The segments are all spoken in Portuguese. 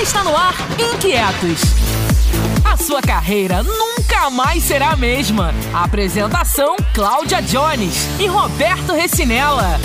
Está no ar Inquietos. A sua carreira nunca mais será a mesma. apresentação: Cláudia Jones e Roberto Recinella.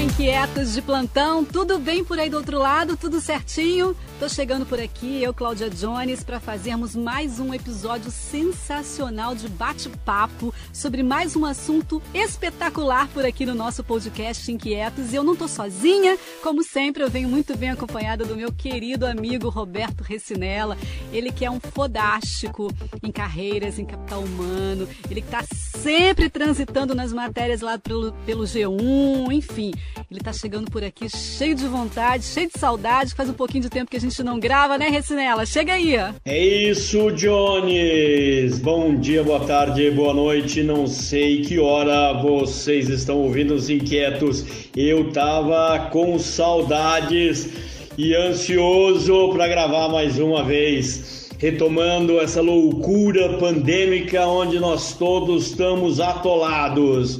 Olá, inquietos de plantão, tudo bem por aí do outro lado? Tudo certinho? Tô chegando por aqui, eu, Cláudia Jones, para fazermos mais um episódio sensacional de bate-papo sobre mais um assunto espetacular por aqui no nosso podcast Inquietos. E eu não tô sozinha, como sempre, eu venho muito bem acompanhada do meu querido amigo Roberto Recinella. Ele que é um fodástico em carreiras, em capital humano, ele que tá sempre transitando nas matérias lá pelo, pelo G1, enfim. Ele tá chegando por aqui cheio de vontade, cheio de saudade, faz um pouquinho de tempo que a gente gente não grava, né, Recinela? Chega aí. É isso, Jones. Bom dia, boa tarde, boa noite. Não sei que hora vocês estão ouvindo os inquietos. Eu tava com saudades e ansioso para gravar mais uma vez retomando essa loucura pandêmica onde nós todos estamos atolados.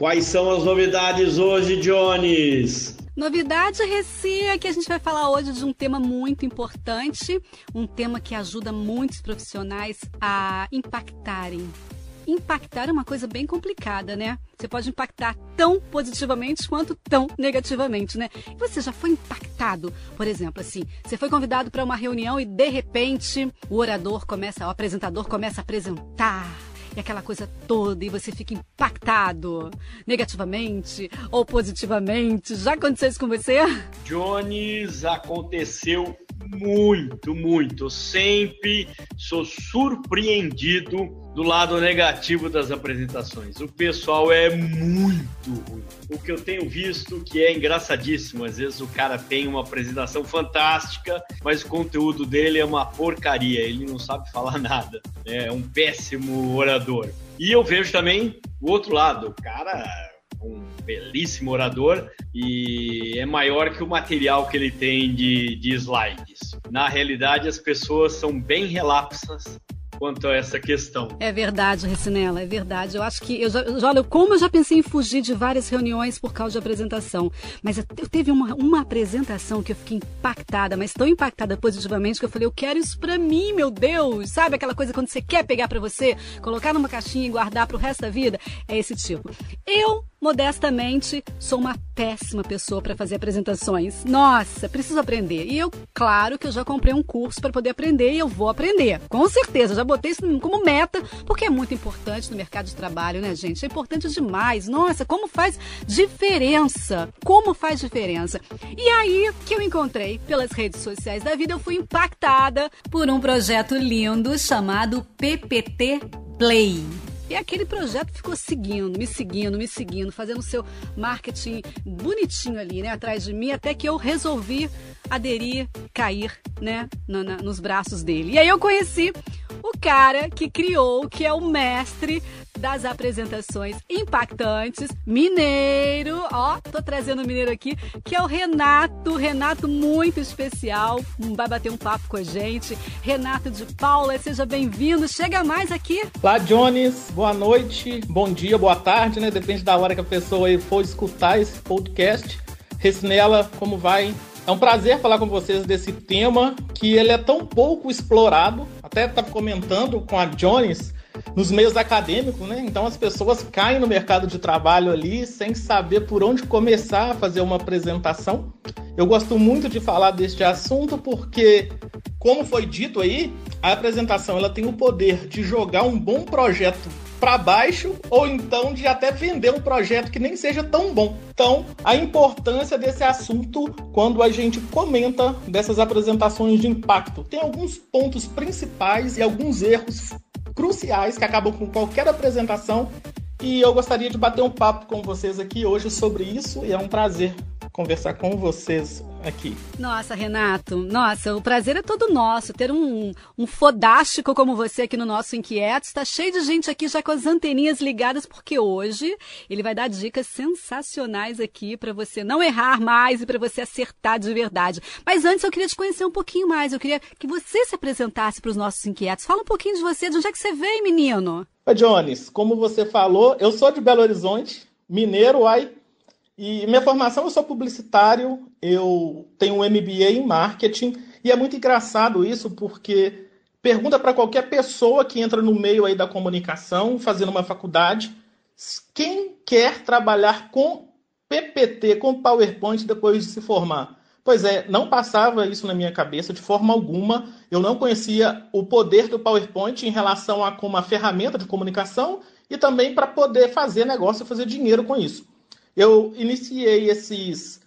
Quais são as novidades hoje, Jones? Novidade, Reci, é que a gente vai falar hoje de um tema muito importante, um tema que ajuda muitos profissionais a impactarem. Impactar é uma coisa bem complicada, né? Você pode impactar tão positivamente quanto tão negativamente, né? Você já foi impactado, por exemplo, assim, você foi convidado para uma reunião e de repente o orador começa, o apresentador começa a apresentar e aquela coisa toda, e você fica impactado negativamente ou positivamente. Já aconteceu isso com você? Jones, aconteceu muito, muito. Sempre sou surpreendido do lado negativo das apresentações. O pessoal é muito ruim. O que eu tenho visto que é engraçadíssimo, às vezes o cara tem uma apresentação fantástica, mas o conteúdo dele é uma porcaria, ele não sabe falar nada. Né? É um péssimo orador. E eu vejo também o outro lado, o cara um belíssimo orador e é maior que o material que ele tem de, de slides. Na realidade, as pessoas são bem relapsas quanto a essa questão. É verdade, Recinela, é verdade. Eu acho que, eu já, olha, como eu já pensei em fugir de várias reuniões por causa de apresentação, mas eu teve uma, uma apresentação que eu fiquei impactada, mas tão impactada positivamente que eu falei, eu quero isso pra mim, meu Deus! Sabe aquela coisa quando você quer pegar para você, colocar numa caixinha e guardar pro resto da vida? É esse tipo. Eu modestamente, sou uma péssima pessoa para fazer apresentações. Nossa, preciso aprender. E eu, claro que eu já comprei um curso para poder aprender e eu vou aprender. Com certeza, já botei isso como meta, porque é muito importante no mercado de trabalho, né, gente? É importante demais. Nossa, como faz diferença? Como faz diferença? E aí que eu encontrei pelas redes sociais da vida, eu fui impactada por um projeto lindo chamado PPT Play. E aquele projeto ficou seguindo, me seguindo, me seguindo, fazendo seu marketing bonitinho ali, né, atrás de mim, até que eu resolvi aderir, cair, né, na, nos braços dele. E aí eu conheci o cara que criou, que é o mestre das apresentações impactantes, mineiro, ó, tô trazendo o mineiro aqui, que é o Renato, Renato muito especial, vai bater um papo com a gente. Renato de Paula, seja bem-vindo, chega mais aqui. Olá, Jones, boa noite, bom dia, boa tarde, né? Depende da hora que a pessoa for escutar esse podcast. Recinela, como vai? É um prazer falar com vocês desse tema que ele é tão pouco explorado. Até estava comentando com a Jones nos meios acadêmicos, né? Então as pessoas caem no mercado de trabalho ali sem saber por onde começar a fazer uma apresentação. Eu gosto muito de falar deste assunto porque, como foi dito aí, a apresentação ela tem o poder de jogar um bom projeto para baixo ou então de até vender um projeto que nem seja tão bom. Então, a importância desse assunto quando a gente comenta dessas apresentações de impacto. Tem alguns pontos principais e alguns erros cruciais que acabam com qualquer apresentação. E eu gostaria de bater um papo com vocês aqui hoje sobre isso e é um prazer conversar com vocês aqui. Nossa, Renato, nossa, o prazer é todo nosso. Ter um, um fodástico como você aqui no nosso Inquieto. Está cheio de gente aqui já com as anteninhas ligadas, porque hoje ele vai dar dicas sensacionais aqui para você não errar mais e para você acertar de verdade. Mas antes eu queria te conhecer um pouquinho mais. Eu queria que você se apresentasse para os nossos inquietos. Fala um pouquinho de você, de onde é que você veio, menino? Jones, como você falou, eu sou de Belo Horizonte, mineiro, ai, E minha formação, eu sou publicitário, eu tenho um MBA em marketing, e é muito engraçado isso, porque pergunta para qualquer pessoa que entra no meio aí da comunicação, fazendo uma faculdade, quem quer trabalhar com PPT, com PowerPoint depois de se formar? Pois é, não passava isso na minha cabeça de forma alguma. Eu não conhecia o poder do PowerPoint em relação a como uma ferramenta de comunicação e também para poder fazer negócio e fazer dinheiro com isso. Eu iniciei esses,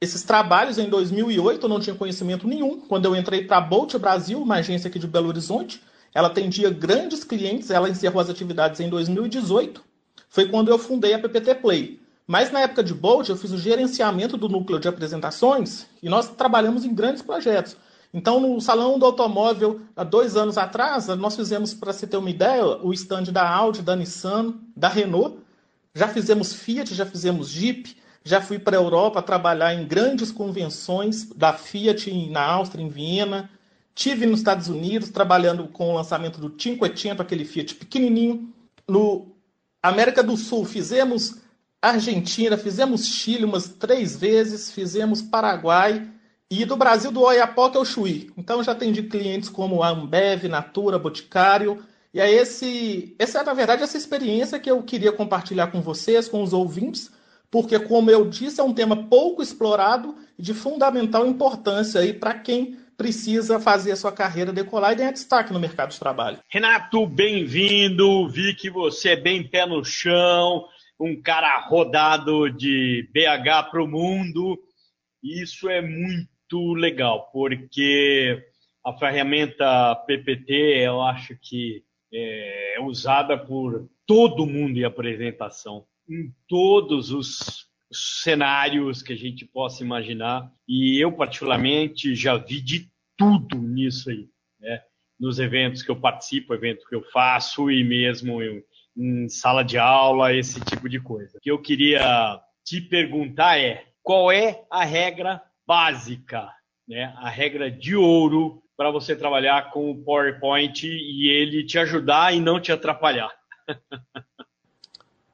esses trabalhos em 2008, eu não tinha conhecimento nenhum. Quando eu entrei para a Bolt Brasil, uma agência aqui de Belo Horizonte, ela atendia grandes clientes, ela encerrou as atividades em 2018. Foi quando eu fundei a PPT Play. Mas na época de Bolt, eu fiz o gerenciamento do núcleo de apresentações e nós trabalhamos em grandes projetos. Então, no Salão do Automóvel, há dois anos atrás, nós fizemos, para você ter uma ideia, o stand da Audi, da Nissan, da Renault. Já fizemos Fiat, já fizemos Jeep, já fui para a Europa trabalhar em grandes convenções da Fiat na Áustria, em Viena. Tive nos Estados Unidos trabalhando com o lançamento do Cinquecento, aquele Fiat pequenininho. No América do Sul, fizemos Argentina, fizemos Chile umas três vezes, fizemos Paraguai e do Brasil do Oiapoque ao Chuí. Então já atendi clientes como a Ambev, Natura, Boticário. E é esse, essa é na verdade essa experiência que eu queria compartilhar com vocês, com os ouvintes, porque como eu disse, é um tema pouco explorado e de fundamental importância aí para quem precisa fazer a sua carreira decolar e ganhar destaque no mercado de trabalho. Renato, bem-vindo. Vi que você é bem pé no chão um cara rodado de BH para o mundo. Isso é muito legal, porque a ferramenta PPT, eu acho que é usada por todo mundo em apresentação, em todos os cenários que a gente possa imaginar. E eu, particularmente, já vi de tudo nisso aí, né? nos eventos que eu participo, eventos que eu faço e mesmo eu, em sala de aula, esse tipo de coisa. O que eu queria te perguntar é qual é a regra básica, né? a regra de ouro para você trabalhar com o PowerPoint e ele te ajudar e não te atrapalhar.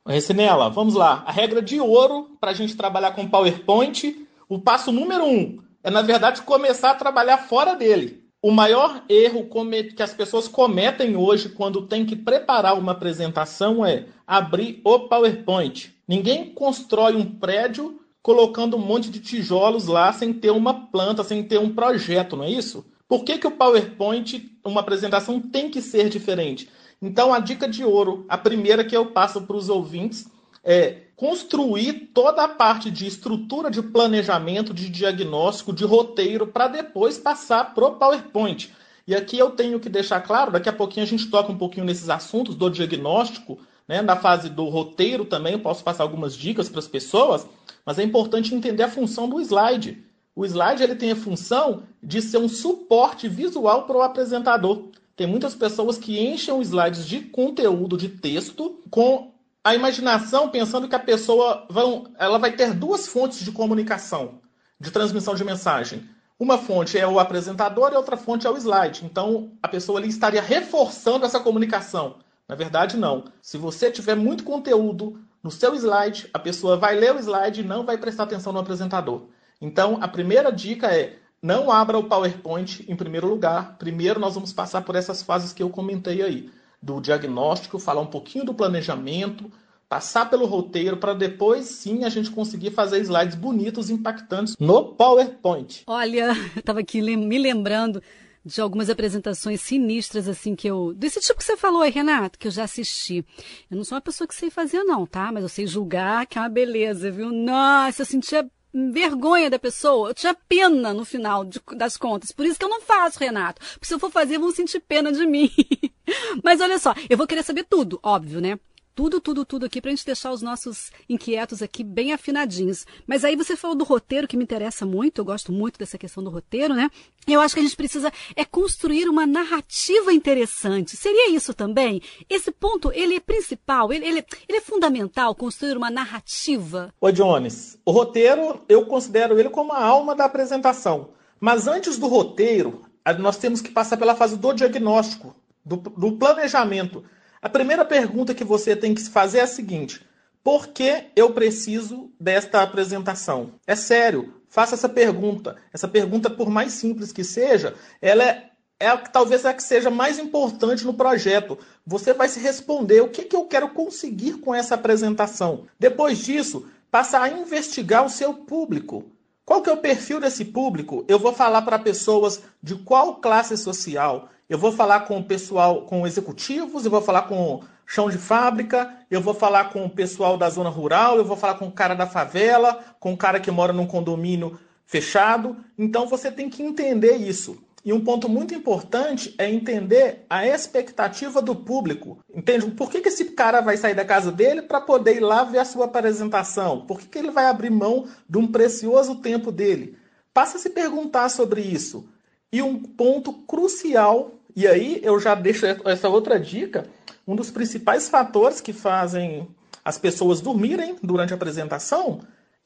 Recinela, vamos lá. A regra de ouro para a gente trabalhar com PowerPoint, o passo número um é, na verdade, começar a trabalhar fora dele. O maior erro que as pessoas cometem hoje quando tem que preparar uma apresentação é abrir o PowerPoint. Ninguém constrói um prédio colocando um monte de tijolos lá sem ter uma planta, sem ter um projeto, não é isso? Por que, que o PowerPoint, uma apresentação, tem que ser diferente? Então, a dica de ouro, a primeira que eu passo para os ouvintes, é construir toda a parte de estrutura de planejamento, de diagnóstico, de roteiro, para depois passar para o PowerPoint. E aqui eu tenho que deixar claro, daqui a pouquinho a gente toca um pouquinho nesses assuntos do diagnóstico, né, na fase do roteiro também, eu posso passar algumas dicas para as pessoas, mas é importante entender a função do slide. O slide ele tem a função de ser um suporte visual para o apresentador. Tem muitas pessoas que enchem slides de conteúdo, de texto, com a imaginação pensando que a pessoa vão, ela vai ter duas fontes de comunicação, de transmissão de mensagem. Uma fonte é o apresentador e outra fonte é o slide. Então, a pessoa ali estaria reforçando essa comunicação. Na verdade, não. Se você tiver muito conteúdo no seu slide, a pessoa vai ler o slide e não vai prestar atenção no apresentador. Então, a primeira dica é não abra o PowerPoint em primeiro lugar. Primeiro, nós vamos passar por essas fases que eu comentei aí do diagnóstico, falar um pouquinho do planejamento, passar pelo roteiro para depois sim a gente conseguir fazer slides bonitos, impactantes no PowerPoint. Olha, eu estava aqui me lembrando de algumas apresentações sinistras assim que eu desse tipo que você falou aí, Renato, que eu já assisti. Eu não sou uma pessoa que sei fazer não, tá? Mas eu sei julgar, que é uma beleza, viu? Nossa, eu sentia vergonha da pessoa, eu tinha pena no final de, das contas. Por isso que eu não faço, Renato. Porque se eu for fazer, vão sentir pena de mim. Mas olha só, eu vou querer saber tudo, óbvio, né? Tudo, tudo, tudo aqui para a gente deixar os nossos inquietos aqui bem afinadinhos. Mas aí você falou do roteiro, que me interessa muito, eu gosto muito dessa questão do roteiro, né? Eu acho que a gente precisa é construir uma narrativa interessante. Seria isso também? Esse ponto, ele é principal, ele, ele, ele é fundamental, construir uma narrativa. Ô Jones, o roteiro, eu considero ele como a alma da apresentação. Mas antes do roteiro, nós temos que passar pela fase do diagnóstico, do, do planejamento. A primeira pergunta que você tem que se fazer é a seguinte: Por que eu preciso desta apresentação? É sério, faça essa pergunta. Essa pergunta, por mais simples que seja, ela é, é talvez a que seja mais importante no projeto. Você vai se responder o que, que eu quero conseguir com essa apresentação. Depois disso, passa a investigar o seu público. Qual que é o perfil desse público? Eu vou falar para pessoas de qual classe social? Eu vou falar com o pessoal, com executivos, eu vou falar com chão de fábrica, eu vou falar com o pessoal da zona rural, eu vou falar com o cara da favela, com o cara que mora num condomínio fechado. Então você tem que entender isso. E um ponto muito importante é entender a expectativa do público. Entende? Por que, que esse cara vai sair da casa dele para poder ir lá ver a sua apresentação? Por que, que ele vai abrir mão de um precioso tempo dele? Passa a se perguntar sobre isso. E um ponto crucial, e aí eu já deixo essa outra dica, um dos principais fatores que fazem as pessoas dormirem durante a apresentação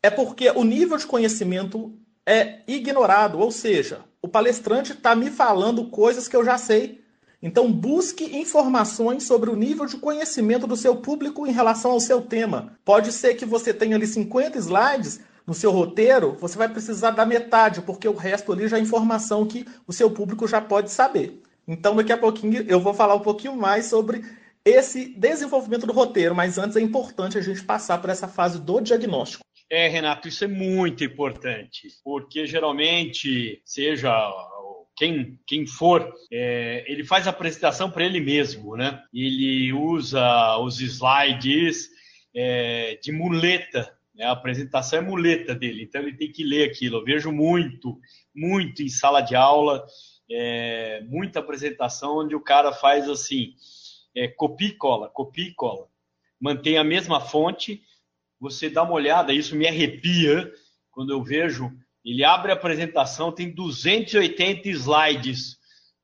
é porque o nível de conhecimento é ignorado, ou seja, o palestrante está me falando coisas que eu já sei. Então, busque informações sobre o nível de conhecimento do seu público em relação ao seu tema. Pode ser que você tenha ali 50 slides no seu roteiro, você vai precisar da metade, porque o resto ali já é informação que o seu público já pode saber. Então, daqui a pouquinho eu vou falar um pouquinho mais sobre esse desenvolvimento do roteiro, mas antes é importante a gente passar por essa fase do diagnóstico. É, Renato, isso é muito importante, porque geralmente, seja quem, quem for, é, ele faz a apresentação para ele mesmo, né? Ele usa os slides é, de muleta, né? a apresentação é muleta dele, então ele tem que ler aquilo. Eu vejo muito, muito em sala de aula, é, muita apresentação onde o cara faz assim, é, copia e cola, copia e cola. Mantém a mesma fonte, você dá uma olhada, isso me arrepia quando eu vejo. Ele abre a apresentação, tem 280 slides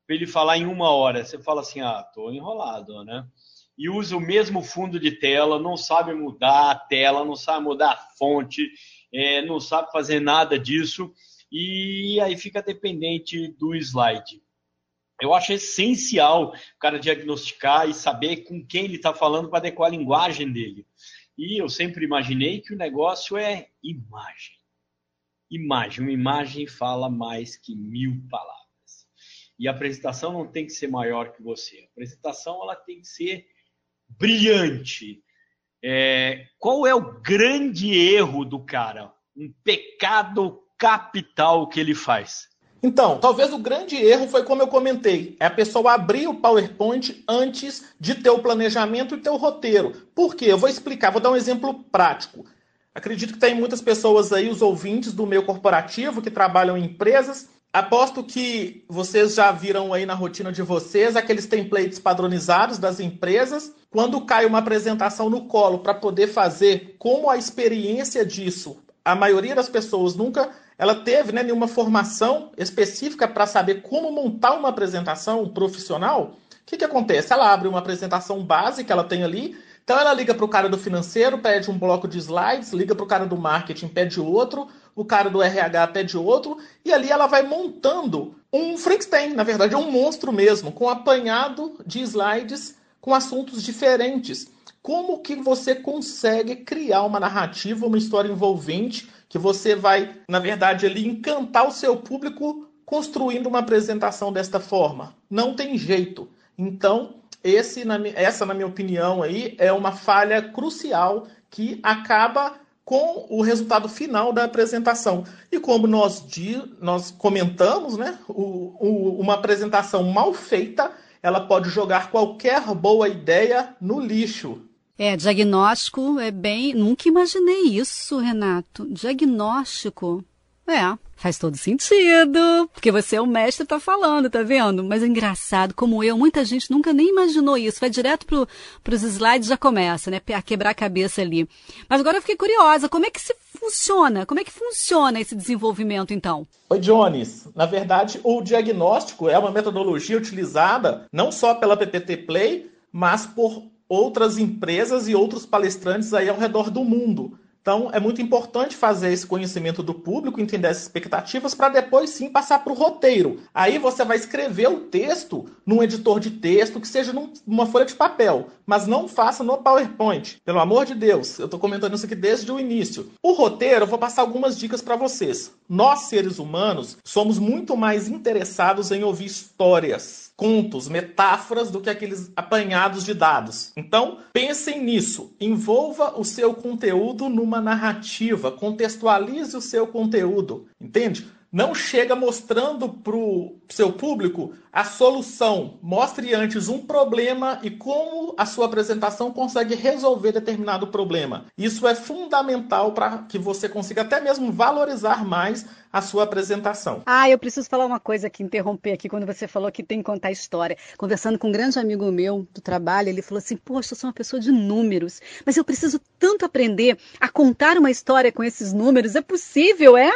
para ele falar em uma hora. Você fala assim: ah, tô enrolado, né? E usa o mesmo fundo de tela, não sabe mudar a tela, não sabe mudar a fonte, é, não sabe fazer nada disso, e aí fica dependente do slide eu acho essencial o cara diagnosticar e saber com quem ele está falando para adequar a linguagem dele. E eu sempre imaginei que o negócio é imagem. Imagem. Uma imagem fala mais que mil palavras. E a apresentação não tem que ser maior que você. A apresentação ela tem que ser brilhante. É, qual é o grande erro do cara? Um pecado capital que ele faz? Então, talvez o grande erro foi como eu comentei, é a pessoa abrir o PowerPoint antes de ter o planejamento e ter o roteiro. Por quê? Eu vou explicar, vou dar um exemplo prático. Acredito que tem muitas pessoas aí, os ouvintes do meio corporativo que trabalham em empresas. Aposto que vocês já viram aí na rotina de vocês aqueles templates padronizados das empresas. Quando cai uma apresentação no colo para poder fazer como a experiência disso, a maioria das pessoas nunca ela teve né, nenhuma formação específica para saber como montar uma apresentação profissional. O que, que acontece? Ela abre uma apresentação base que ela tem ali, então ela liga para o cara do financeiro, pede um bloco de slides, liga para o cara do marketing, pede outro, o cara do RH pede outro, e ali ela vai montando um Frankenstein, na verdade é um monstro mesmo, com um apanhado de slides com assuntos diferentes. Como que você consegue criar uma narrativa, uma história envolvente que você vai, na verdade, ali encantar o seu público construindo uma apresentação desta forma. Não tem jeito. Então, esse, na, essa, na minha opinião, aí é uma falha crucial que acaba com o resultado final da apresentação. E como nós, nós comentamos, né, o, o, uma apresentação mal feita, ela pode jogar qualquer boa ideia no lixo. É, diagnóstico é bem. Nunca imaginei isso, Renato. Diagnóstico. É, faz todo sentido, porque você é o mestre tá falando, tá vendo? Mas é engraçado, como eu, muita gente nunca nem imaginou isso. Vai direto pro, pros slides já começa, né? A quebrar a cabeça ali. Mas agora eu fiquei curiosa, como é que se funciona? Como é que funciona esse desenvolvimento, então? Oi, Jones. Na verdade, o diagnóstico é uma metodologia utilizada não só pela PPT Play, mas por outras empresas e outros palestrantes aí ao redor do mundo. Então, é muito importante fazer esse conhecimento do público, entender as expectativas, para depois sim passar para o roteiro. Aí você vai escrever o texto num editor de texto, que seja numa folha de papel, mas não faça no PowerPoint. Pelo amor de Deus, eu estou comentando isso aqui desde o início. O roteiro, eu vou passar algumas dicas para vocês. Nós, seres humanos, somos muito mais interessados em ouvir histórias contos, metáforas do que aqueles apanhados de dados. Então, pensem nisso. Envolva o seu conteúdo numa narrativa, contextualize o seu conteúdo, entende? Não chega mostrando para o seu público a solução. Mostre antes um problema e como a sua apresentação consegue resolver determinado problema. Isso é fundamental para que você consiga até mesmo valorizar mais a sua apresentação. Ah, eu preciso falar uma coisa aqui, interromper aqui, quando você falou que tem que contar história. Conversando com um grande amigo meu do trabalho, ele falou assim: Poxa, eu sou uma pessoa de números, mas eu preciso tanto aprender a contar uma história com esses números. É possível, é?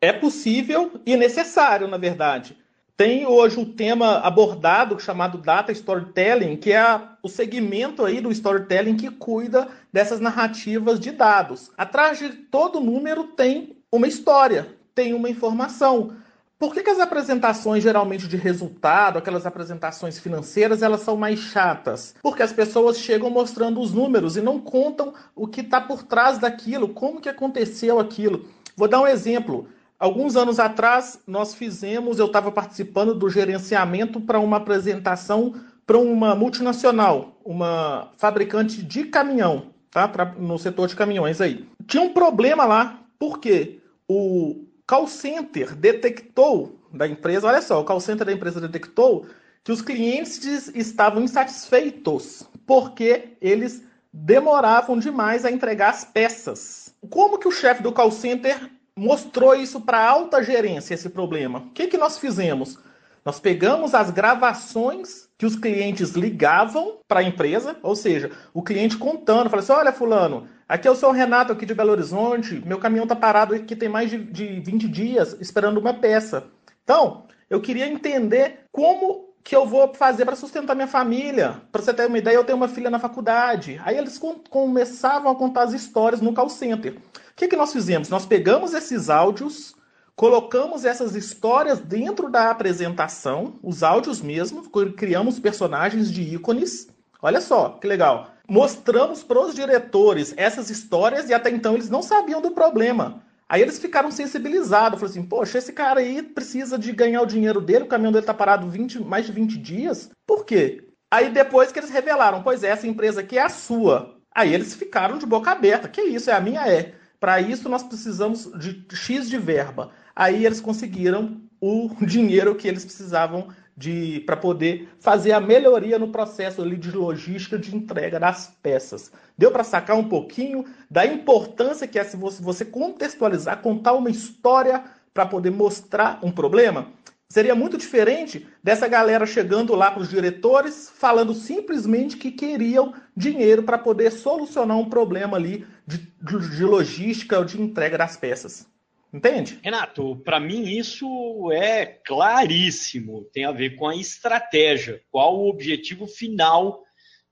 É possível e necessário, na verdade. Tem hoje um tema abordado chamado Data Storytelling, que é o segmento aí do storytelling que cuida dessas narrativas de dados. Atrás de todo número tem uma história, tem uma informação. Por que, que, as apresentações geralmente de resultado, aquelas apresentações financeiras, elas são mais chatas? Porque as pessoas chegam mostrando os números e não contam o que está por trás daquilo, como que aconteceu aquilo. Vou dar um exemplo. Alguns anos atrás, nós fizemos, eu estava participando do gerenciamento para uma apresentação para uma multinacional, uma fabricante de caminhão, tá? Pra, no setor de caminhões aí. Tinha um problema lá, porque o call center detectou da empresa, olha só, o call center da empresa detectou que os clientes estavam insatisfeitos porque eles demoravam demais a entregar as peças. Como que o chefe do call center mostrou isso para alta gerência, esse problema. O que, que nós fizemos? Nós pegamos as gravações que os clientes ligavam para a empresa, ou seja, o cliente contando, falou assim: olha, Fulano, aqui é o seu Renato aqui de Belo Horizonte, meu caminhão está parado aqui tem mais de, de 20 dias esperando uma peça. Então, eu queria entender como que eu vou fazer para sustentar minha família. Para você ter uma ideia, eu tenho uma filha na faculdade. Aí eles começavam a contar as histórias no call center que, que nós fizemos? Nós pegamos esses áudios, colocamos essas histórias dentro da apresentação, os áudios mesmo, criamos personagens de ícones. Olha só que legal. Mostramos para os diretores essas histórias e até então eles não sabiam do problema. Aí eles ficaram sensibilizados, falaram assim, poxa, esse cara aí precisa de ganhar o dinheiro dele, o caminhão dele está parado 20, mais de 20 dias. Por quê? Aí depois que eles revelaram, pois é, essa empresa aqui é a sua. Aí eles ficaram de boca aberta. Que isso, é a minha é. Para isso, nós precisamos de X de verba. Aí eles conseguiram o dinheiro que eles precisavam de para poder fazer a melhoria no processo ali de logística de entrega das peças. Deu para sacar um pouquinho da importância que é se você, você contextualizar, contar uma história para poder mostrar um problema? Seria muito diferente dessa galera chegando lá para os diretores falando simplesmente que queriam dinheiro para poder solucionar um problema ali de, de logística ou de entrega das peças. Entende? Renato, para mim isso é claríssimo. Tem a ver com a estratégia. Qual o objetivo final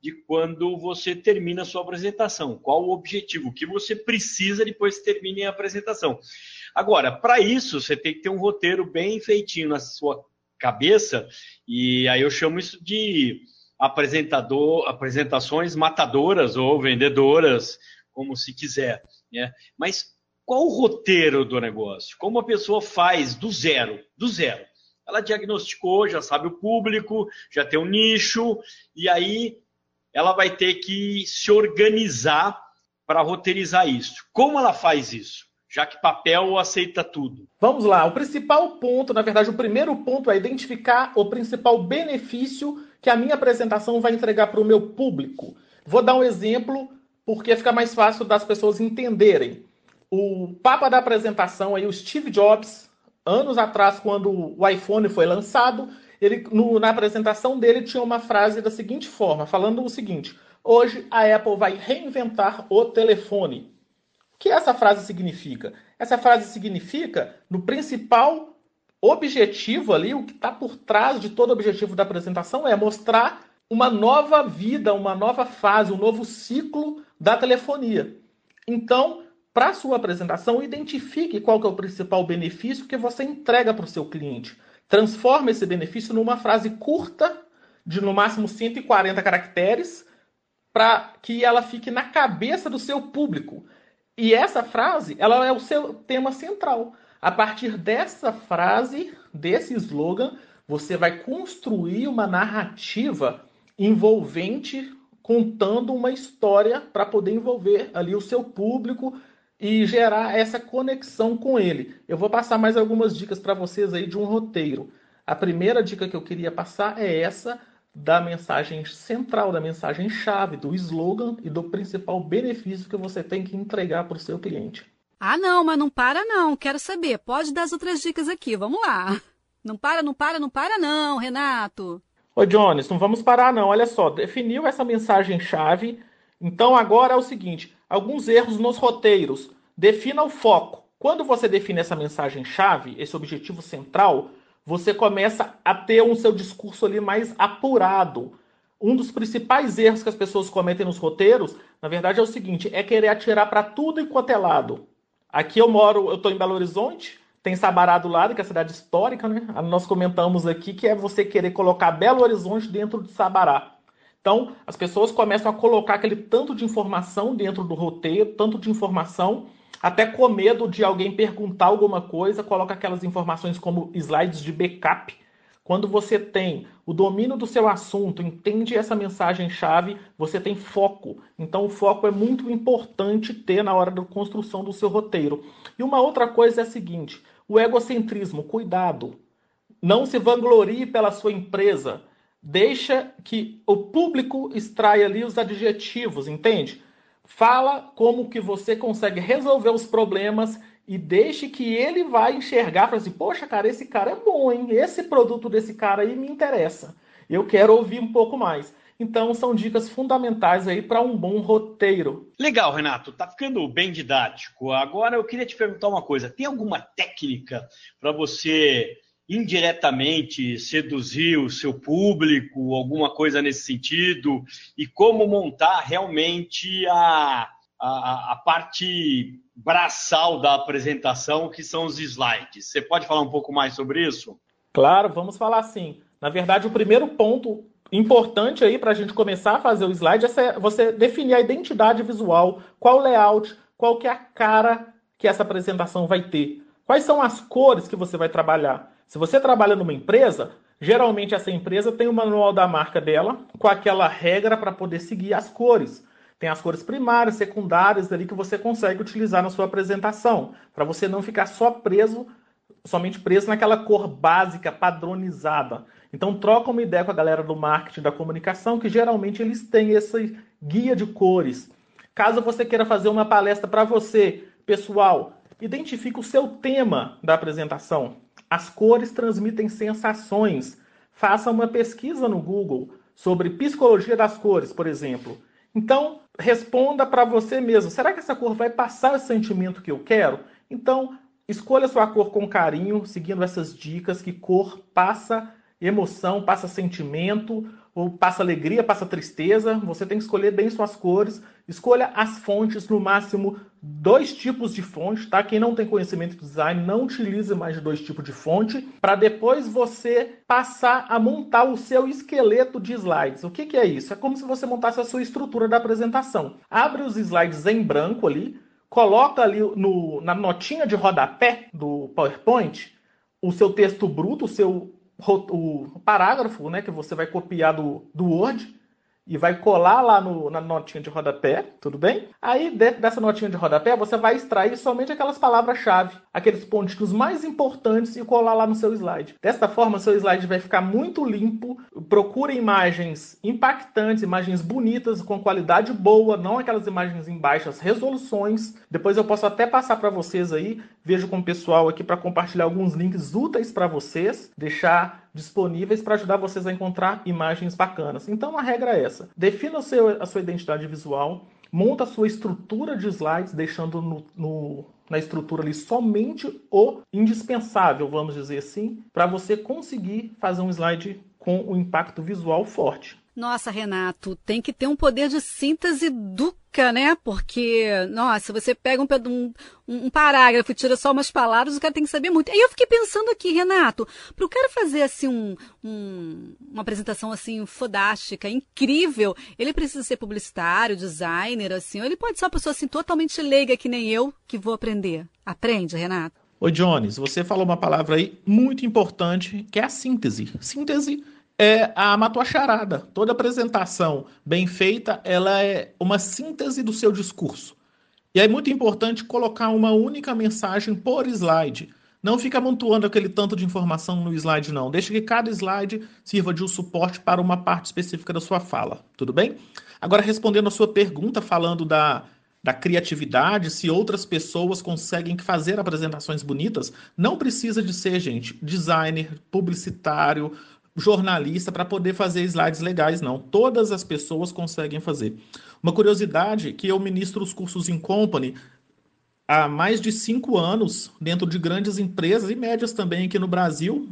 de quando você termina a sua apresentação? Qual o objetivo? O que você precisa depois que termine a apresentação? Agora, para isso, você tem que ter um roteiro bem feitinho na sua cabeça, e aí eu chamo isso de apresentador, apresentações matadoras ou vendedoras, como se quiser. Né? Mas qual o roteiro do negócio? Como a pessoa faz do zero? Do zero. Ela diagnosticou, já sabe o público, já tem um nicho, e aí ela vai ter que se organizar para roteirizar isso. Como ela faz isso? já que papel aceita tudo. Vamos lá, o principal ponto, na verdade, o primeiro ponto é identificar o principal benefício que a minha apresentação vai entregar para o meu público. Vou dar um exemplo porque fica mais fácil das pessoas entenderem. O papa da apresentação aí, o Steve Jobs, anos atrás, quando o iPhone foi lançado, ele no, na apresentação dele tinha uma frase da seguinte forma, falando o seguinte: hoje a Apple vai reinventar o telefone. O que essa frase significa? Essa frase significa, no principal objetivo ali, o que está por trás de todo o objetivo da apresentação é mostrar uma nova vida, uma nova fase, um novo ciclo da telefonia. Então, para sua apresentação, identifique qual é o principal benefício que você entrega para o seu cliente. Transforme esse benefício numa frase curta, de no máximo 140 caracteres, para que ela fique na cabeça do seu público. E essa frase, ela é o seu tema central. A partir dessa frase, desse slogan, você vai construir uma narrativa envolvente, contando uma história para poder envolver ali o seu público e gerar essa conexão com ele. Eu vou passar mais algumas dicas para vocês aí de um roteiro. A primeira dica que eu queria passar é essa da mensagem central, da mensagem chave, do slogan e do principal benefício que você tem que entregar para o seu cliente. Ah, não, mas não para não. Quero saber. Pode dar as outras dicas aqui. Vamos lá. Não para, não para, não para não, Renato. Oi, Jones, não vamos parar não. Olha só, definiu essa mensagem chave. Então agora é o seguinte, alguns erros nos roteiros. Defina o foco. Quando você define essa mensagem chave, esse objetivo central, você começa a ter um seu discurso ali mais apurado. Um dos principais erros que as pessoas cometem nos roteiros, na verdade, é o seguinte: é querer atirar para tudo enquanto é lado. Aqui eu moro, eu estou em Belo Horizonte, tem Sabará do lado, que é a cidade histórica, né? Nós comentamos aqui que é você querer colocar Belo Horizonte dentro de Sabará. Então, as pessoas começam a colocar aquele tanto de informação dentro do roteiro, tanto de informação, até com medo de alguém perguntar alguma coisa, coloca aquelas informações como slides de backup. Quando você tem o domínio do seu assunto, entende essa mensagem-chave, você tem foco. Então, o foco é muito importante ter na hora da construção do seu roteiro. E uma outra coisa é a seguinte: o egocentrismo, cuidado. Não se vanglorie pela sua empresa. Deixa que o público extraia ali os adjetivos, entende? Fala como que você consegue resolver os problemas e deixe que ele vai enxergar, para assim, poxa, cara, esse cara é bom, hein? Esse produto desse cara aí me interessa. Eu quero ouvir um pouco mais. Então são dicas fundamentais aí para um bom roteiro. Legal, Renato, tá ficando bem didático. Agora eu queria te perguntar uma coisa: tem alguma técnica para você indiretamente seduzir o seu público, alguma coisa nesse sentido, e como montar realmente a, a, a parte braçal da apresentação, que são os slides. Você pode falar um pouco mais sobre isso? Claro, vamos falar sim. Na verdade, o primeiro ponto importante aí para a gente começar a fazer o slide é você definir a identidade visual, qual layout, qual que é a cara que essa apresentação vai ter. Quais são as cores que você vai trabalhar? Se você trabalha numa empresa, geralmente essa empresa tem o manual da marca dela com aquela regra para poder seguir as cores. Tem as cores primárias, secundárias ali que você consegue utilizar na sua apresentação, para você não ficar só preso, somente preso naquela cor básica, padronizada. Então troca uma ideia com a galera do marketing da comunicação, que geralmente eles têm esse guia de cores. Caso você queira fazer uma palestra para você, pessoal, identifique o seu tema da apresentação. As cores transmitem sensações. Faça uma pesquisa no Google sobre psicologia das cores, por exemplo. Então, responda para você mesmo: será que essa cor vai passar o sentimento que eu quero? Então, escolha sua cor com carinho, seguindo essas dicas que cor passa emoção, passa sentimento, ou passa alegria, passa tristeza. Você tem que escolher bem suas cores. Escolha as fontes, no máximo dois tipos de fonte, tá? Quem não tem conhecimento de design, não utilize mais de dois tipos de fonte, para depois você passar a montar o seu esqueleto de slides. O que, que é isso? É como se você montasse a sua estrutura da apresentação. Abre os slides em branco ali, coloca ali no, na notinha de rodapé do PowerPoint o seu texto bruto, o seu o parágrafo né, que você vai copiar do, do Word e vai colar lá no, na notinha de rodapé, tudo bem? Aí, dentro dessa notinha de rodapé, você vai extrair somente aquelas palavras-chave, aqueles pontinhos mais importantes e colar lá no seu slide. Desta forma, seu slide vai ficar muito limpo. Procure imagens impactantes, imagens bonitas, com qualidade boa, não aquelas imagens em baixas resoluções. Depois eu posso até passar para vocês aí, vejo com o pessoal aqui para compartilhar alguns links úteis para vocês, deixar disponíveis para ajudar vocês a encontrar imagens bacanas. Então a regra é essa: defina seu, a sua identidade visual, monta a sua estrutura de slides, deixando no, no, na estrutura ali somente o indispensável, vamos dizer assim, para você conseguir fazer um slide com o um impacto visual forte. Nossa, Renato, tem que ter um poder de síntese do dica, né? Porque, nossa, você pega um, um, um parágrafo e tira só umas palavras, o cara tem que saber muito. Aí eu fiquei pensando aqui, Renato, para o cara fazer assim um, um, uma apresentação assim fodástica, incrível, ele precisa ser publicitário, designer, assim, ou ele pode ser uma pessoa assim totalmente leiga que nem eu, que vou aprender. Aprende, Renato. Oi, Jones, você falou uma palavra aí muito importante, que é a síntese. Síntese é a matou charada. Toda apresentação bem feita, ela é uma síntese do seu discurso. E é muito importante colocar uma única mensagem por slide. Não fica amontoando aquele tanto de informação no slide, não. Deixa que cada slide sirva de um suporte para uma parte específica da sua fala. Tudo bem? Agora, respondendo a sua pergunta, falando da, da criatividade, se outras pessoas conseguem fazer apresentações bonitas, não precisa de ser, gente, designer, publicitário, jornalista para poder fazer slides legais, não. Todas as pessoas conseguem fazer. Uma curiosidade que eu ministro os cursos em company há mais de cinco anos, dentro de grandes empresas e médias também aqui no Brasil.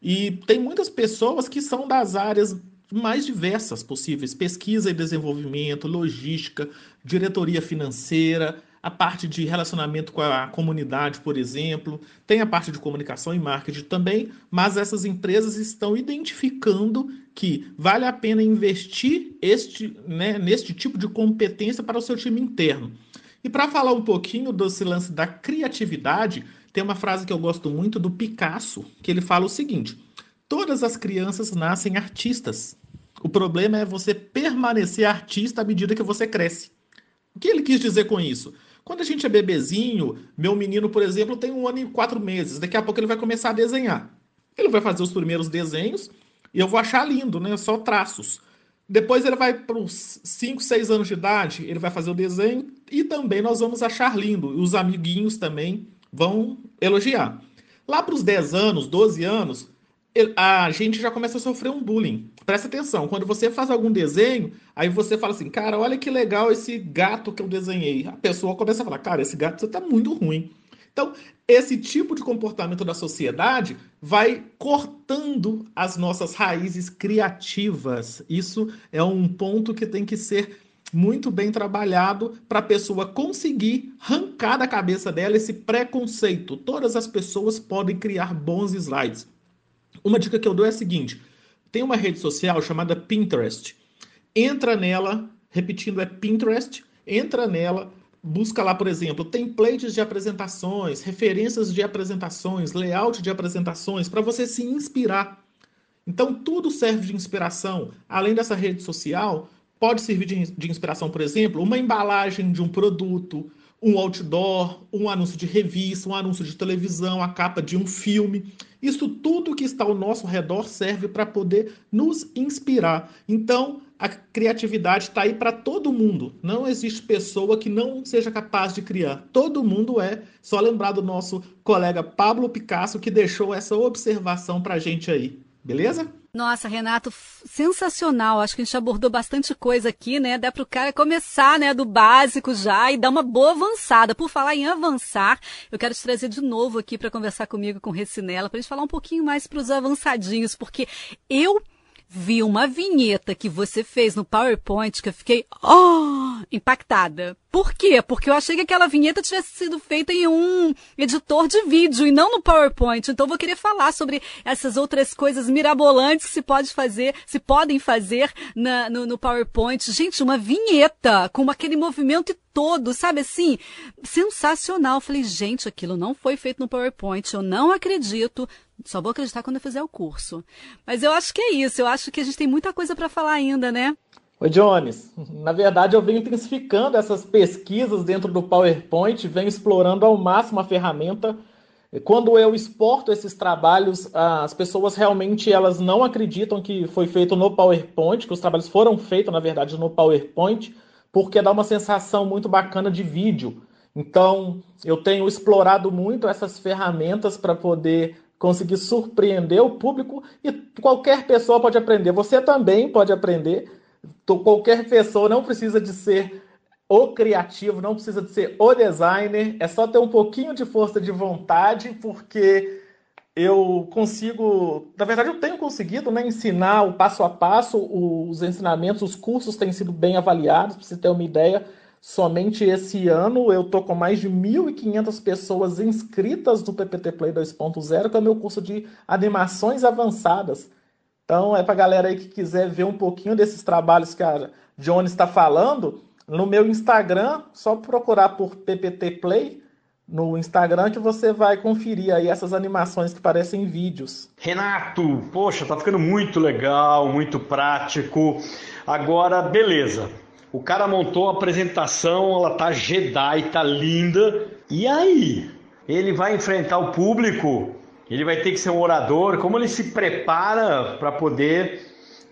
E tem muitas pessoas que são das áreas mais diversas possíveis: pesquisa e desenvolvimento, logística, diretoria financeira, a parte de relacionamento com a comunidade, por exemplo, tem a parte de comunicação e marketing também, mas essas empresas estão identificando que vale a pena investir este, né, neste tipo de competência para o seu time interno. E para falar um pouquinho desse lance da criatividade, tem uma frase que eu gosto muito do Picasso, que ele fala o seguinte: todas as crianças nascem artistas. O problema é você permanecer artista à medida que você cresce. O que ele quis dizer com isso? Quando a gente é bebezinho, meu menino, por exemplo, tem um ano e quatro meses. Daqui a pouco ele vai começar a desenhar. Ele vai fazer os primeiros desenhos e eu vou achar lindo, né? Só traços. Depois ele vai para os 5, 6 anos de idade, ele vai fazer o desenho e também nós vamos achar lindo. Os amiguinhos também vão elogiar. Lá para os 10 anos, 12 anos, a gente já começa a sofrer um bullying. Presta atenção, quando você faz algum desenho, aí você fala assim, cara, olha que legal esse gato que eu desenhei. A pessoa começa a falar, cara, esse gato você tá muito ruim. Então, esse tipo de comportamento da sociedade vai cortando as nossas raízes criativas. Isso é um ponto que tem que ser muito bem trabalhado para a pessoa conseguir arrancar da cabeça dela esse preconceito. Todas as pessoas podem criar bons slides. Uma dica que eu dou é a seguinte: tem uma rede social chamada Pinterest. Entra nela, repetindo, é Pinterest, entra nela, busca lá, por exemplo, templates de apresentações, referências de apresentações, layout de apresentações, para você se inspirar. Então, tudo serve de inspiração. Além dessa rede social, pode servir de, de inspiração, por exemplo, uma embalagem de um produto, um outdoor, um anúncio de revista, um anúncio de televisão, a capa de um filme. Isso tudo que está ao nosso redor serve para poder nos inspirar. Então, a criatividade está aí para todo mundo. Não existe pessoa que não seja capaz de criar. Todo mundo é. Só lembrar do nosso colega Pablo Picasso que deixou essa observação para a gente aí. Beleza? Nossa, Renato, sensacional. Acho que a gente abordou bastante coisa aqui, né? Dá para o cara começar, né, do básico já e dar uma boa avançada. Por falar em avançar, eu quero te trazer de novo aqui para conversar comigo com Recinela, para a gente falar um pouquinho mais para os avançadinhos, porque eu vi uma vinheta que você fez no PowerPoint que eu fiquei oh, impactada. Por quê? Porque eu achei que aquela vinheta tivesse sido feita em um editor de vídeo e não no PowerPoint. Então eu vou querer falar sobre essas outras coisas mirabolantes que se pode fazer, se podem fazer na, no, no PowerPoint. Gente, uma vinheta com aquele movimento todo, sabe assim? Sensacional. Falei, gente, aquilo não foi feito no PowerPoint. Eu não acredito. Só vou acreditar quando eu fizer o curso. Mas eu acho que é isso. Eu acho que a gente tem muita coisa para falar ainda, né? Oi, Jones. Na verdade, eu venho intensificando essas pesquisas dentro do PowerPoint, venho explorando ao máximo a ferramenta. Quando eu exporto esses trabalhos, as pessoas realmente elas não acreditam que foi feito no PowerPoint, que os trabalhos foram feitos, na verdade, no PowerPoint, porque dá uma sensação muito bacana de vídeo. Então, eu tenho explorado muito essas ferramentas para poder conseguir surpreender o público e qualquer pessoa pode aprender. Você também pode aprender. Qualquer pessoa não precisa de ser o criativo, não precisa de ser o designer, é só ter um pouquinho de força de vontade, porque eu consigo, na verdade eu tenho conseguido né, ensinar o passo a passo, os ensinamentos, os cursos têm sido bem avaliados, para você ter uma ideia, somente esse ano eu tô com mais de 1.500 pessoas inscritas no PPT Play 2.0, que é o meu curso de animações avançadas. Então é para galera aí que quiser ver um pouquinho desses trabalhos que a Johnny está falando, no meu Instagram, só procurar por PPT Play, no Instagram que você vai conferir aí essas animações que parecem vídeos. Renato, poxa, tá ficando muito legal, muito prático. Agora, beleza. O cara montou a apresentação, ela tá Jedi, tá linda. E aí? Ele vai enfrentar o público? Ele vai ter que ser um orador? Como ele se prepara para poder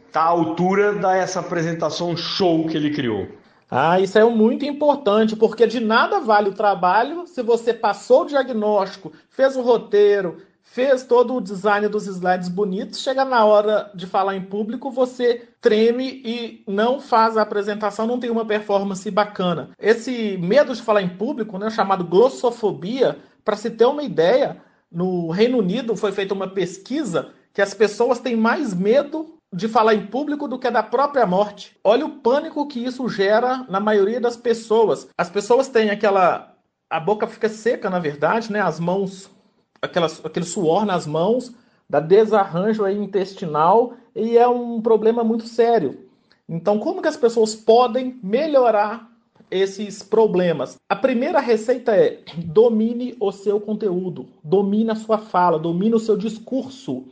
estar tá à altura dessa apresentação show que ele criou? Ah, isso é muito importante, porque de nada vale o trabalho se você passou o diagnóstico, fez o roteiro, fez todo o design dos slides bonitos, chega na hora de falar em público, você treme e não faz a apresentação, não tem uma performance bacana. Esse medo de falar em público, né, chamado glossofobia, para se ter uma ideia, no Reino Unido foi feita uma pesquisa que as pessoas têm mais medo de falar em público do que da própria morte. Olha o pânico que isso gera na maioria das pessoas. As pessoas têm aquela. A boca fica seca, na verdade, né? As mãos, aquelas, aquele suor nas mãos, dá desarranjo intestinal e é um problema muito sério. Então, como que as pessoas podem melhorar esses problemas? A primeira receita é domine o seu conteúdo, domine a sua fala, domine o seu discurso,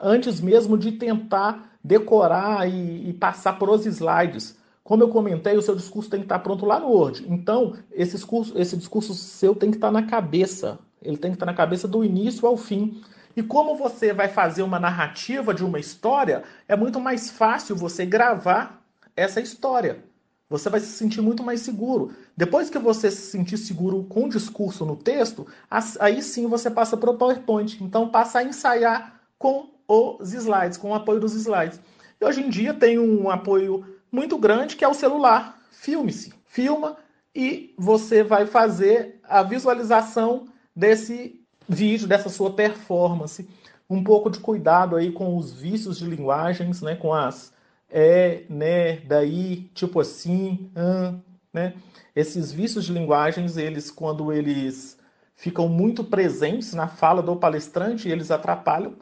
antes mesmo de tentar decorar e, e passar por os slides. Como eu comentei, o seu discurso tem que estar pronto lá no Word. Então, esse discurso, esse discurso seu tem que estar na cabeça. Ele tem que estar na cabeça do início ao fim. E como você vai fazer uma narrativa de uma história, é muito mais fácil você gravar essa história. Você vai se sentir muito mais seguro. Depois que você se sentir seguro com o discurso no texto, aí sim você passa para o PowerPoint. Então passa a ensaiar com os slides, com o apoio dos slides. E hoje em dia tem um apoio muito grande que é o celular. Filme-se, filma e você vai fazer a visualização desse vídeo, dessa sua performance. Um pouco de cuidado aí com os vícios de linguagens, né, com as é, né, daí, tipo assim, hum, né? Esses vícios de linguagens, eles quando eles ficam muito presentes na fala do palestrante, eles atrapalham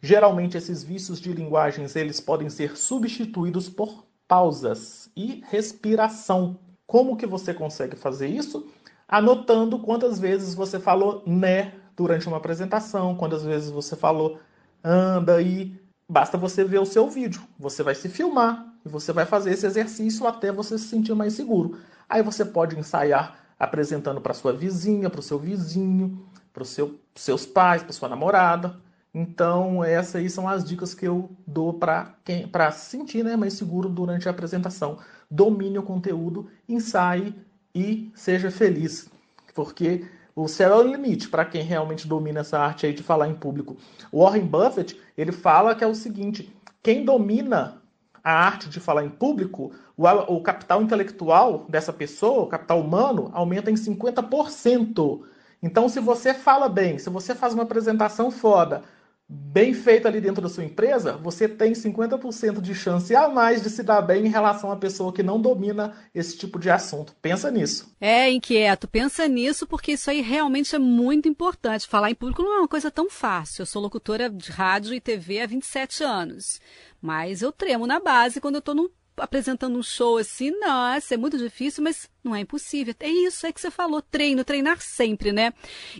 Geralmente esses vícios de linguagens eles podem ser substituídos por pausas e respiração. Como que você consegue fazer isso? Anotando quantas vezes você falou né durante uma apresentação, quantas vezes você falou anda e basta você ver o seu vídeo. Você vai se filmar e você vai fazer esse exercício até você se sentir mais seguro. Aí você pode ensaiar apresentando para sua vizinha, para o seu vizinho, para os seu, seus pais, para sua namorada. Então, essas aí são as dicas que eu dou para quem para se sentir né, mais seguro durante a apresentação. Domine o conteúdo, ensaie e seja feliz. Porque o céu é o limite para quem realmente domina essa arte aí de falar em público. Warren Buffett, ele fala que é o seguinte, quem domina a arte de falar em público, o, o capital intelectual dessa pessoa, o capital humano, aumenta em 50%. Então, se você fala bem, se você faz uma apresentação foda, bem feito ali dentro da sua empresa, você tem 50% de chance a mais de se dar bem em relação à pessoa que não domina esse tipo de assunto. Pensa nisso. É inquieto, pensa nisso porque isso aí realmente é muito importante. Falar em público não é uma coisa tão fácil. Eu sou locutora de rádio e TV há 27 anos, mas eu tremo na base quando eu estou num apresentando um show assim, nossa, é muito difícil, mas não é impossível. É isso é que você falou, treino, treinar sempre, né?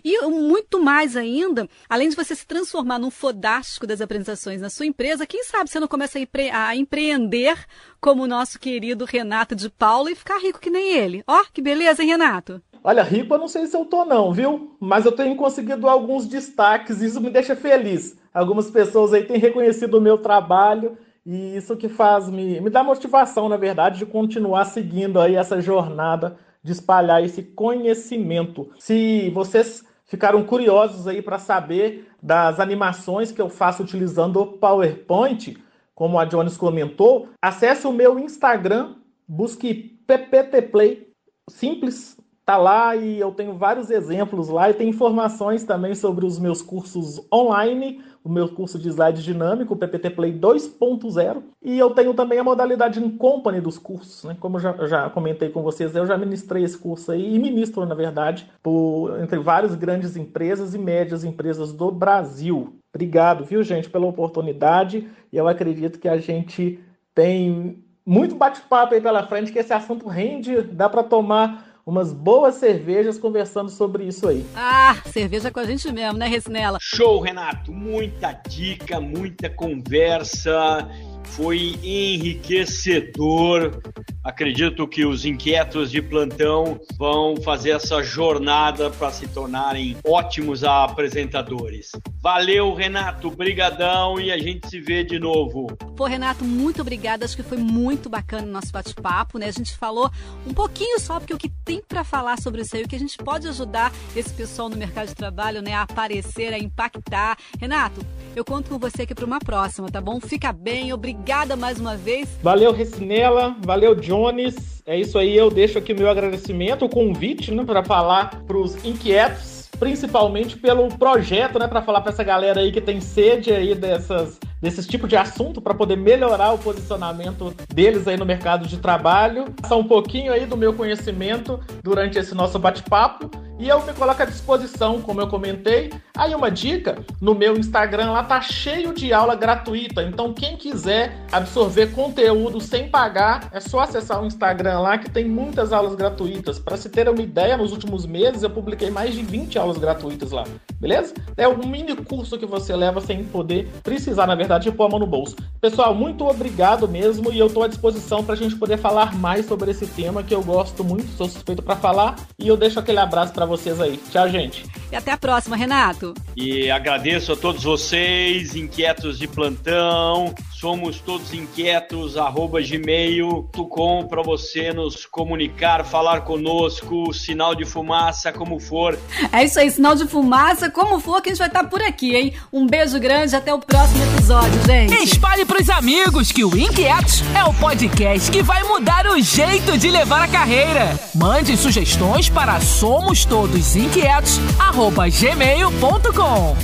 E muito mais ainda, além de você se transformar num fodástico das apresentações na sua empresa, quem sabe você não começa a, empre a empreender como o nosso querido Renato de Paula e ficar rico que nem ele. Ó, oh, que beleza, hein, Renato? Olha, rico eu não sei se eu tô não, viu? Mas eu tenho conseguido alguns destaques, isso me deixa feliz. Algumas pessoas aí têm reconhecido o meu trabalho e isso que faz me, me dá motivação, na verdade, de continuar seguindo aí essa jornada de espalhar esse conhecimento. Se vocês ficaram curiosos aí para saber das animações que eu faço utilizando o PowerPoint, como a Jones comentou, acesse o meu Instagram, busque PPT Play, simples, tá lá e eu tenho vários exemplos lá e tem informações também sobre os meus cursos online, o meu curso de slide dinâmico, o PPT Play 2.0, e eu tenho também a modalidade in company dos cursos, né? Como eu já, já comentei com vocês, eu já ministrei esse curso aí e ministro, na verdade, por, entre várias grandes empresas e médias empresas do Brasil. Obrigado, viu, gente, pela oportunidade. E eu acredito que a gente tem muito bate-papo aí pela frente, que esse assunto rende, dá para tomar umas boas cervejas conversando sobre isso aí. Ah, cerveja com a gente mesmo, né, Recinela? Show, Renato. Muita dica, muita conversa foi enriquecedor. Acredito que os inquietos de plantão vão fazer essa jornada para se tornarem ótimos apresentadores. Valeu, Renato, brigadão e a gente se vê de novo. Pô, Renato, muito obrigada. Acho que foi muito bacana o nosso bate-papo, né? A gente falou um pouquinho só porque o que tem para falar sobre isso aí, o que a gente pode ajudar esse pessoal no mercado de trabalho, né, a aparecer, a impactar. Renato, eu conto com você aqui para uma próxima, tá bom? Fica bem, obrigada mais uma vez. Valeu, Recinela, valeu, Jones. É isso aí, eu deixo aqui o meu agradecimento, o convite, né, para falar para os inquietos, principalmente pelo projeto, né, para falar para essa galera aí que tem sede aí dessas desses tipos de assunto para poder melhorar o posicionamento deles aí no mercado de trabalho. Passar um pouquinho aí do meu conhecimento durante esse nosso bate-papo e eu me coloco à disposição, como eu comentei. Aí uma dica, no meu Instagram lá tá cheio de aula gratuita, então quem quiser absorver conteúdo sem pagar, é só acessar o Instagram lá que tem muitas aulas gratuitas. Para se ter uma ideia, nos últimos meses eu publiquei mais de 20 aulas gratuitas lá, beleza? É um mini curso que você leva sem poder precisar, na verdade, de pôr a mão no bolso. Pessoal, muito obrigado mesmo e eu estou à disposição para a gente poder falar mais sobre esse tema que eu gosto muito, sou suspeito para falar e eu deixo aquele abraço para vocês aí. Tchau, gente. E até a próxima, Renato. E agradeço a todos vocês, inquietos de plantão. Somos todos inquietos, arroba gmail.com para você nos comunicar, falar conosco, sinal de fumaça, como for. É isso aí, sinal de fumaça, como for, que a gente vai estar por aqui, hein? Um beijo grande, até o próximo episódio, gente. Espalhe pros amigos que o Inquietos é o podcast que vai mudar o jeito de levar a carreira. Mande sugestões para somos Motoco.